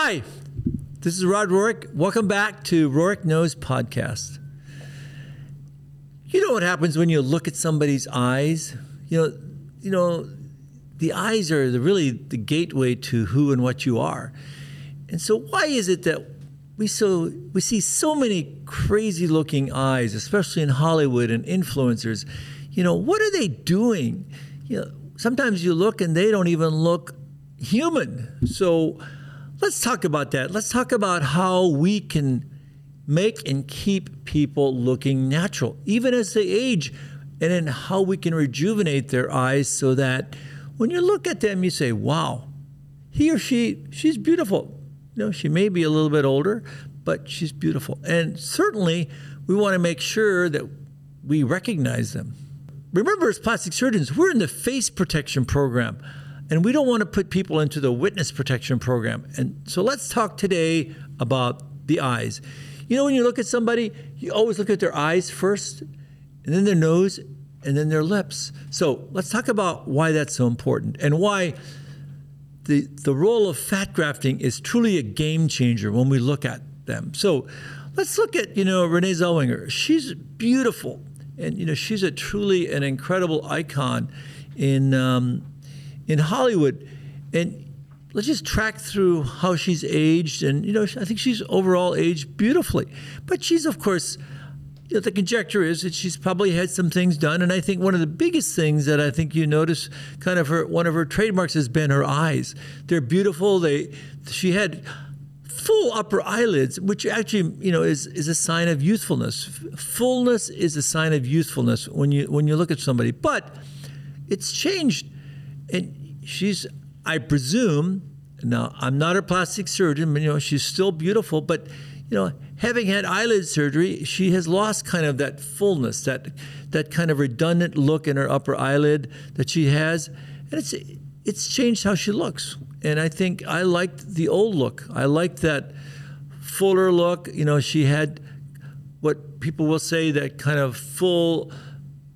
Hi, this is Rod Rohrich. Welcome back to Rohrich Knows Podcast. You know what happens when you look at somebody's eyes? You know, you know, the eyes are the, really the gateway to who and what you are. And so, why is it that we so we see so many crazy looking eyes, especially in Hollywood and influencers? You know, what are they doing? You know, sometimes you look and they don't even look human. So let's talk about that. Let's talk about how we can make and keep people looking natural, even as they age, and then how we can rejuvenate their eyes so that when you look at them, you say, wow, he or she, she's beautiful. You know, she may be a little bit older, but she's beautiful. And certainly, we want to make sure that we recognize them. Remember, as plastic surgeons, we're in the face protection program. And we don't want to put people into the witness protection program. And so let's talk today about the eyes. You know, when you look at somebody, you always look at their eyes first, and then their nose, and then their lips. So let's talk about why that's so important and why the, the role of fat grafting is truly a game changer when we look at them. So let's look at, you know, Renee Zellweger. She's beautiful. And, you know, she's a truly an incredible icon in um, in Hollywood. And let's just track through how she's aged. And, you know, I think she's overall aged beautifully. But she's, of course, you know, the conjecture is that she's probably had some things done. And I think one of the biggest things that I think you notice kind of her, one of her trademarks has been her eyes. They're beautiful. They, she had full upper eyelids, which actually, you know, is, is a sign of youthfulness. Fullness is a sign of youthfulness when you, when you look at somebody. But it's changed and she's, I presume, now I'm not a plastic surgeon, but you know she's still beautiful. But you know, having had eyelid surgery, she has lost kind of that fullness, that that kind of redundant look in her upper eyelid that she has, and it's it's changed how she looks. And I think I liked the old look. I liked that fuller look. You know, she had what people will say that kind of full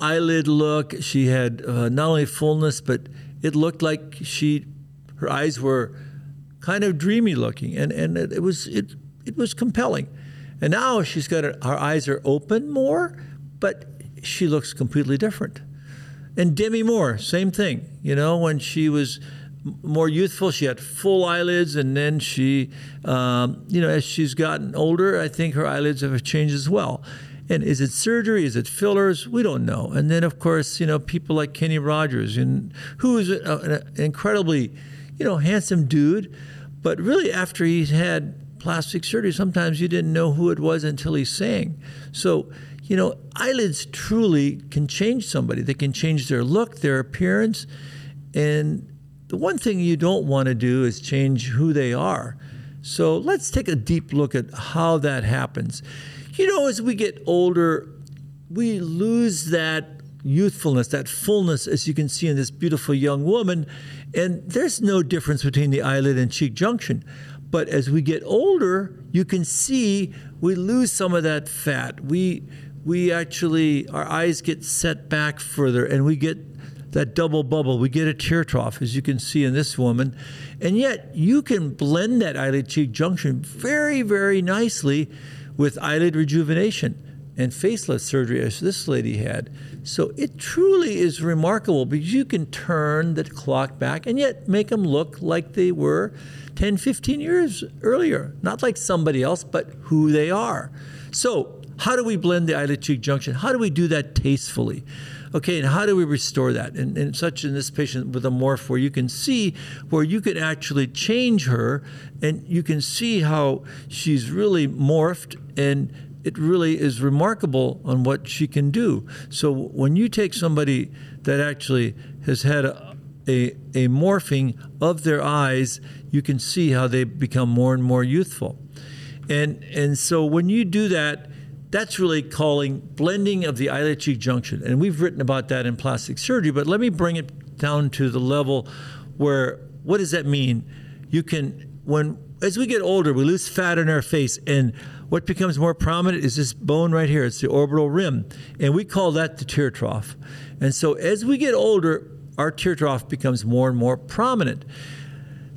eyelid look. She had uh, not only fullness, but it looked like she, her eyes were kind of dreamy looking, and and it, it was it it was compelling. And now she's got her, her eyes are open more, but she looks completely different. And Demi Moore, same thing. You know, when she was more youthful, she had full eyelids, and then she, um, you know, as she's gotten older, I think her eyelids have changed as well. And is it surgery? Is it fillers? We don't know. And then, of course, you know, people like Kenny Rogers, and who is an incredibly, you know, handsome dude, but really after he's had plastic surgery, sometimes you didn't know who it was until he sang. So, you know, eyelids truly can change somebody. They can change their look, their appearance, and the one thing you don't want to do is change who they are. So let's take a deep look at how that happens you know, as we get older, we lose that youthfulness, that fullness, as you can see in this beautiful young woman. And there's no difference between the eyelid and cheek junction. But as we get older, you can see we lose some of that fat. We we actually our eyes get set back further and we get that double bubble. We get a tear trough, as you can see in this woman. And yet you can blend that eyelid cheek junction very, very nicely with eyelid rejuvenation and facelift surgery as this lady had. So it truly is remarkable because you can turn the clock back and yet make them look like they were 10, 15 years earlier. Not like somebody else, but who they are. So, how do we blend the eyelid cheek junction? How do we do that tastefully? Okay, and how do we restore that? And, and such in this patient with a morph where you can see where you can actually change her and you can see how she's really morphed and it really is remarkable on what she can do. So when you take somebody that actually has had a, a, a morphing of their eyes, you can see how they become more and more youthful. And, and so when you do that, that's really calling blending of the eyelid cheek junction. And we've written about that in plastic surgery, but let me bring it down to the level where what does that mean? You can, when as we get older, we lose fat in our face, and what becomes more prominent is this bone right here. It's the orbital rim, and we call that the tear trough. And so as we get older, our tear trough becomes more and more prominent.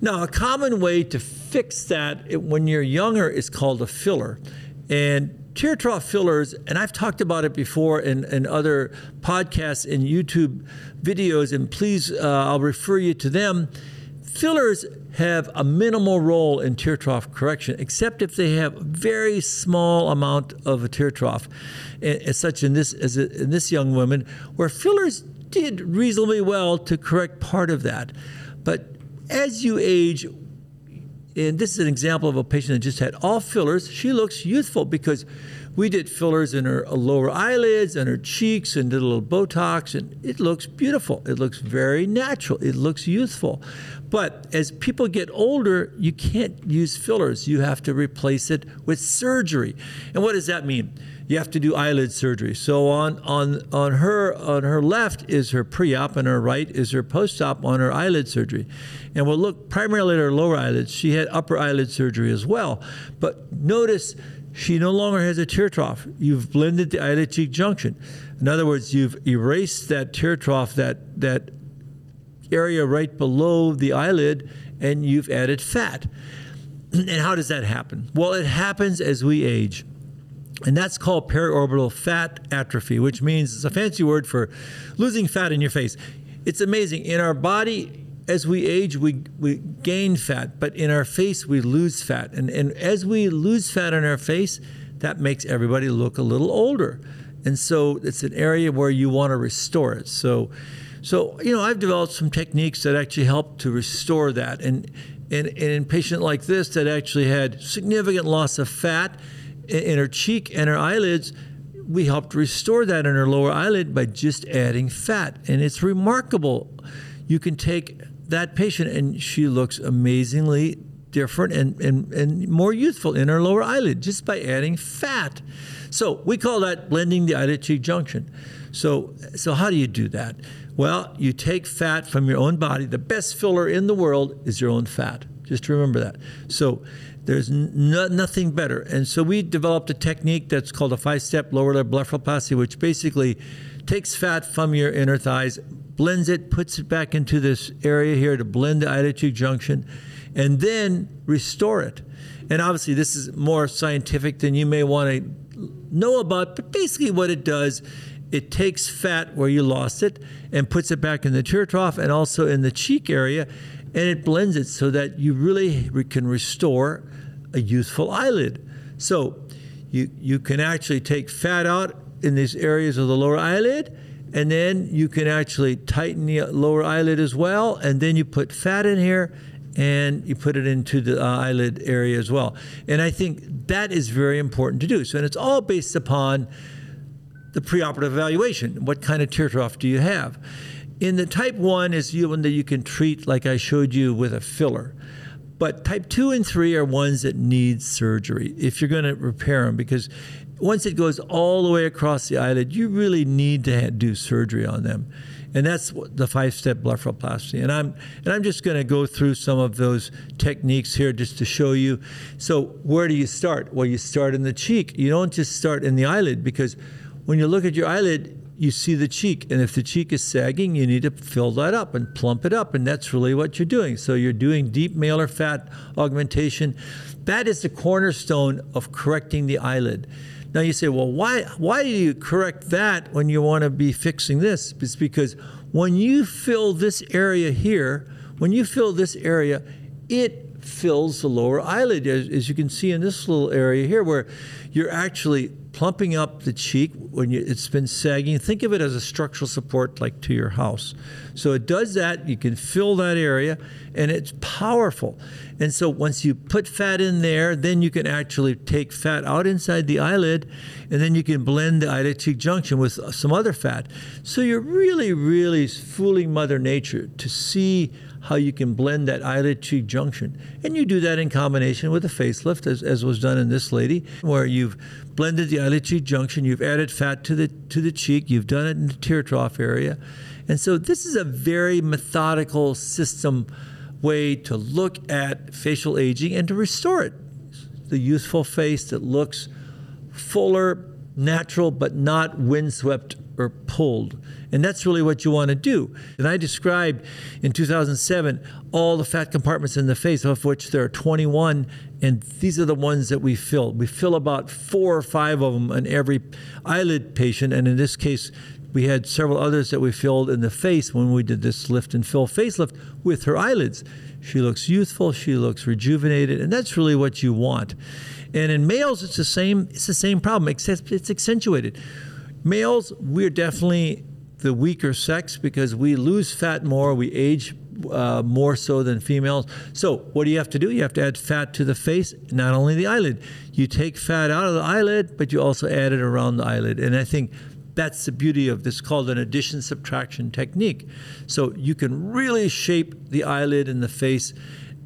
Now, a common way to fix that when you're younger is called a filler. And tear trough fillers, and I've talked about it before in, in other podcasts and YouTube videos, and please, uh, I'll refer you to them. Fillers have a minimal role in tear trough correction, except if they have a very small amount of a tear trough, as such in this as in this young woman, where fillers did reasonably well to correct part of that. But as you age, and this is an example of a patient that just had all fillers, she looks youthful because we did fillers in her lower eyelids and her cheeks and did a little Botox, and it looks beautiful. It looks very natural. It looks youthful. But as people get older, you can't use fillers. You have to replace it with surgery. And what does that mean? You have to do eyelid surgery. So on on on her on her left is her pre-op, and her right is her post-op on her eyelid surgery. And we'll look primarily at her lower eyelids. She had upper eyelid surgery as well. But notice she no longer has a tear trough. You've blended the eyelid cheek junction. In other words, you've erased that tear trough, that, that area right below the eyelid, and you've added fat. And how does that happen? Well, it happens as we age. And that's called periorbital fat atrophy, which means it's a fancy word for losing fat in your face. It's amazing. In our body, as we age, we, we gain fat, but in our face, we lose fat. And, and as we lose fat on our face, that makes everybody look a little older. And so it's an area where you want to restore it. So, so you know, I've developed some techniques that actually help to restore that. And, and, and in a patient like this that actually had significant loss of fat in her cheek and her eyelids, we helped restore that in her lower eyelid by just adding fat. And it's remarkable. You can take that patient, and she looks amazingly different and, and, and more youthful in her lower eyelid just by adding fat. So we call that blending the eyelid cheek junction. So, so how do you do that? Well, you take fat from your own body. The best filler in the world is your own fat. Just remember that. So there's no, nothing better. And so we developed a technique that's called a five-step lower lid blepharoplasty, which basically takes fat from your inner thighs, blends it, puts it back into this area here to blend the eyelid junction, and then restore it. And obviously, this is more scientific than you may want to know about, but basically, what it does, it takes fat where you lost it and puts it back in the tear trough and also in the cheek area, and it blends it so that you really can restore a youthful eyelid. So, you, you can actually take fat out in these areas of the lower eyelid and then you can actually tighten the lower eyelid as well. And then you put fat in here and you put it into the uh, eyelid area as well. And I think that is very important to do. So, and it's all based upon the preoperative evaluation. What kind of tear trough do you have? In the type 1 is the one that you can treat like I showed you with a filler. But type 2 and 3 are ones that need surgery if you're going to repair them because once it goes all the way across the eyelid, you really need to do surgery on them. And that's the five-step blepharoplasty. And I'm and I'm just going to go through some of those techniques here just to show you. So where do you start? Well, you start in the cheek. You don't just start in the eyelid because when you look at your eyelid, you see the cheek. And if the cheek is sagging, you need to fill that up and plump it up. And that's really what you're doing. So you're doing deep malar fat augmentation. That is the cornerstone of correcting the eyelid. Now you say, well, why why do you correct that when you want to be fixing this? It's because when you fill this area here, when you fill this area, it fills the lower eyelid, as, as you can see in this little area here, where you're actually plumping up the cheek when you, it's been sagging. Think of it as a structural support, like to your house. So it does that. You can fill that area, and it's powerful. And so once you put fat in there, then you can actually take fat out inside the eyelid, and then you can blend the eyelid cheek junction with some other fat. So you're really, really fooling Mother Nature to see how you can blend that eyelid cheek junction. And you do that in combination with a facelift, as, as was done in this lady, where you've blended the eyelid cheek junction, you've added fat to the to the cheek, you've done it in the tear trough area. And so this is a very methodical system way to look at facial aging and to restore it. The youthful face that looks fuller, natural but not windswept or pulled. And that's really what you want to do. And I described in 2007 all the fat compartments in the face, of which there are 21, and these are the ones that we fill. We fill about four or five of them in every eyelid patient, and in this case, we had several others that we filled in the face when we did this lift and fill facelift with her eyelids. She looks youthful, she looks rejuvenated, and that's really what you want. And in males, it's the same. It's the same problem, except it's accentuated. Males, we're definitely the weaker sex because we lose fat more, we age uh, more so than females. So, what do you have to do? You have to add fat to the face, not only the eyelid. You take fat out of the eyelid, but you also add it around the eyelid. And I think that's the beauty of this called an addition subtraction technique. So, you can really shape the eyelid and the face.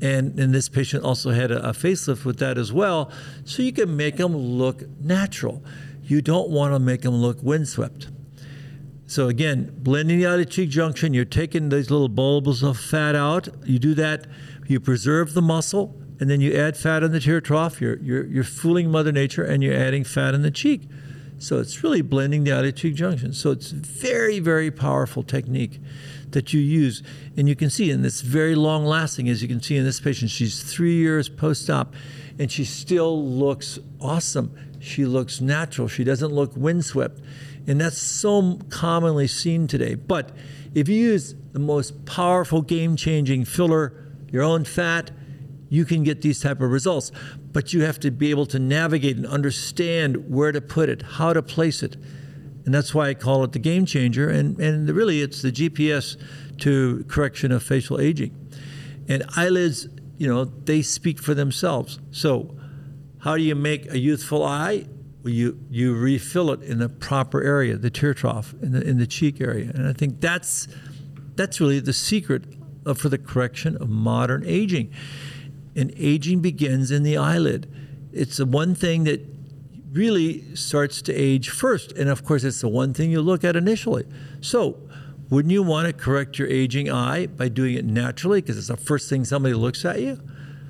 And, and this patient also had a, a facelift with that as well. So, you can make them look natural. You don't want to make them look windswept. So again, blending the eyelid cheek junction, you're taking these little bulbs of fat out. You do that, you preserve the muscle, and then you add fat in the tear trough. You're, you're, you're fooling Mother Nature and you're adding fat in the cheek. So it's really blending the cheek junction. So it's very, very powerful technique that you use. And you can see, and it's very long lasting, as you can see in this patient. She's three years post op, and she still looks awesome. She looks natural. She doesn't look windswept. And that's so commonly seen today. But if you use the most powerful game changing filler, your own fat, you can get these type of results. But you have to be able to navigate and understand where to put it, how to place it. And that's why I call it the game changer. And, and really, it's the GPS to correction of facial aging. And eyelids, you know, they speak for themselves. So, how do you make a youthful eye? Well, you you refill it in the proper area, the tear trough, in the in the cheek area, and I think that's that's really the secret for the correction of modern aging. And aging begins in the eyelid. It's the one thing that really starts to age first, and of course, it's the one thing you look at initially. So. Wouldn't you want to correct your aging eye by doing it naturally because it's the first thing somebody looks at you?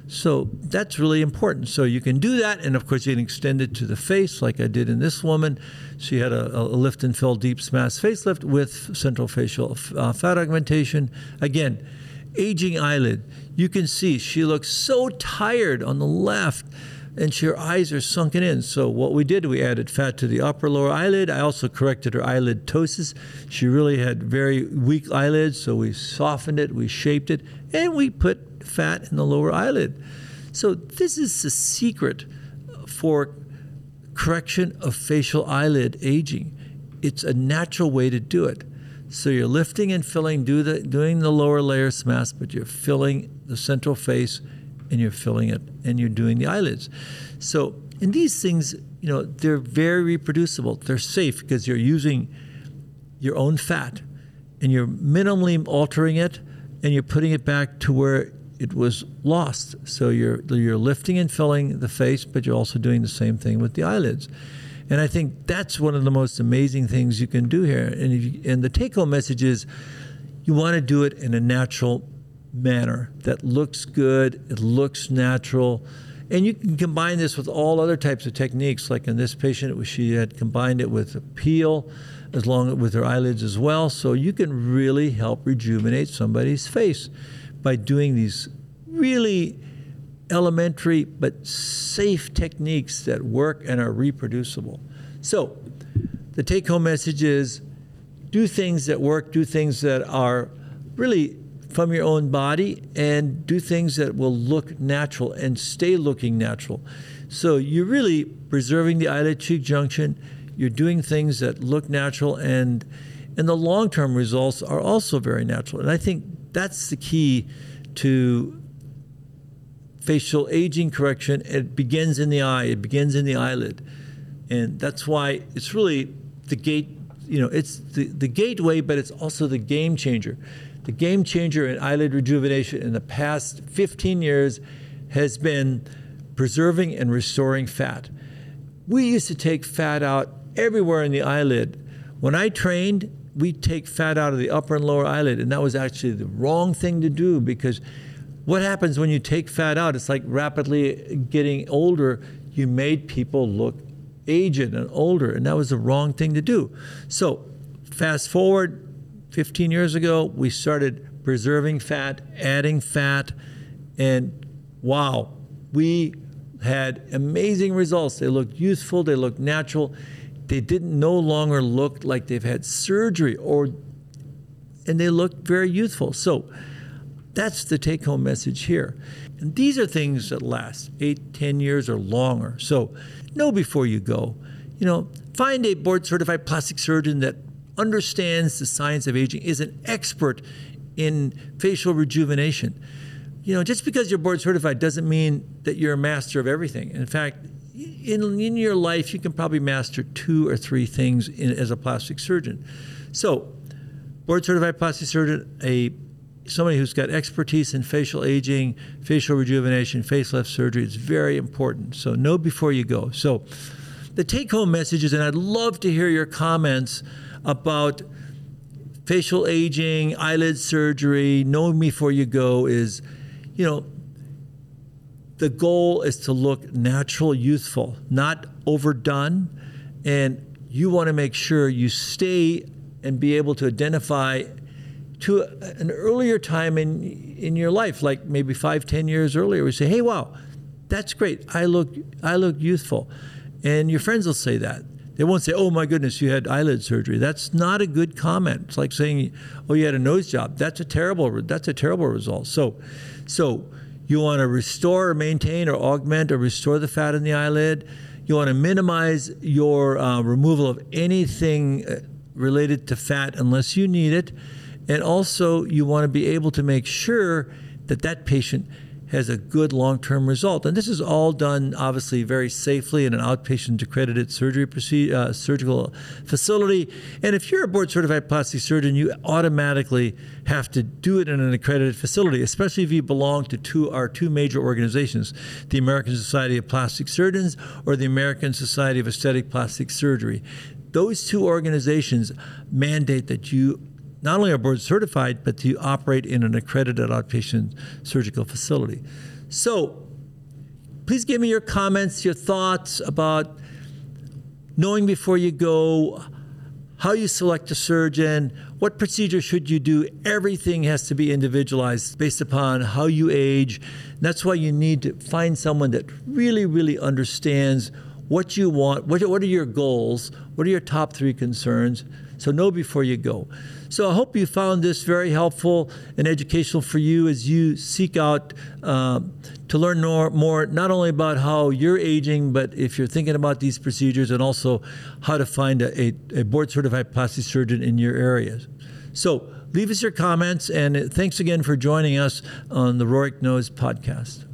So that's really important. So you can do that, and of course you can extend it to the face, like I did in this woman. She had a, a lift and fill deep SMAS facelift with central facial uh, fat augmentation. Again, aging eyelid. You can see she looks so tired on the left and she, her eyes are sunken in. So what we did, we added fat to the upper lower eyelid. I also corrected her eyelid ptosis. She really had very weak eyelids, so we softened it, we shaped it, and we put fat in the lower eyelid. So, this is the secret for correction of facial eyelid aging. It's a natural way to do it. So, you're lifting and filling, do the, doing the lower layer SMAS, but you're filling the central face and you're filling it and you're doing the eyelids. So, in these things, you know, they're very reproducible. They're safe because you're using your own fat and you're minimally altering it and you're putting it back to where it was lost. So you're you're lifting and filling the face, but you're also doing the same thing with the eyelids. And I think that's one of the most amazing things you can do here. And you, and the take-home message is, you want to do it in a natural manner that looks good, it looks natural. And you can combine this with all other types of techniques. Like in this patient, she had combined it with a peel, as long with her eyelids as well. So you can really help rejuvenate somebody's face by doing these really elementary but safe techniques that work and are reproducible. So, the take home message is do things that work, do things that are really from your own body, and do things that will look natural and stay looking natural. So, you're really preserving the eyelid cheek junction, you're doing things that look natural, and, and the long term results are also very natural. And I think that's the key to facial aging correction. It begins in the eye, it begins in the eyelid. And that's why it's really the gate, you know, it's the, the gateway, but it's also the game changer. The game changer in eyelid rejuvenation in the past 15 years has been preserving and restoring fat. We used to take fat out everywhere in the eyelid. When I trained, we take fat out of the upper and lower eyelid, and that was actually the wrong thing to do because what happens when you take fat out? It's like rapidly getting older. You made people look aged and older, and that was the wrong thing to do. So, fast forward 15 years ago, we started preserving fat, adding fat, and wow, we had amazing results. They looked youthful, they looked natural. They didn't no longer look like they've had surgery or and they looked very youthful. So that's the take home message here. And these are things that last eight, ten years or longer. So know before you go. You know, find a board certified plastic surgeon that understands the science of aging, is an expert in facial rejuvenation. You know, just because you're board certified doesn't mean that you're a master of everything. In fact, in, in your life, you can probably master two or three things in, as a plastic surgeon. So, board certified plastic surgeon, a somebody who's got expertise in facial aging, facial rejuvenation, facelift surgery is very important. So know before you go. So the take home messages, and I'd love to hear your comments about facial aging, eyelid surgery, know before you go is, you know, the goal is to look natural, youthful, not overdone. And you want to make sure you stay and be able to identify to an earlier time in in your life, like maybe five, ten years earlier, we say, "Hey, wow, that's great. I look I look youthful," and your friends will say that. They won't say, "Oh my goodness, you had eyelid surgery." That's not a good comment. It's like saying, "Oh, you had a nose job." That's a terrible. That's a terrible result. So, so you want to restore or maintain or augment or restore the fat in the eyelid. You want to minimize your uh, removal of anything uh, related to fat unless you need it. And also, you want to be able to make sure that that patient has a good long term result. And this is all done, obviously, very safely in an outpatient accredited surgery uh, surgical facility. And if you're a board certified plastic surgeon, you automatically have to do it in an accredited facility, especially if you belong to two, our two major organizations the American Society of Plastic Surgeons or the American Society of Aesthetic Plastic Surgery. Those two organizations mandate that you not only are board certified, but to operate in an accredited outpatient surgical facility. So please give me your comments, your thoughts about knowing before you go, how you select a surgeon, what procedure should you do. Everything has to be individualized based upon how you age. And that's why you need to find someone that really, really understands what you want, what, what are your goals, what are your top three concerns. So know before you go. So I hope you found this very helpful and educational for you as you seek out uh, to learn more, more, not only about how you're aging, but if you're thinking about these procedures and also how to find a, a, a board certified plastic surgeon in your areas. So leave us your comments and thanks again for joining us on the Rohrich Knows podcast.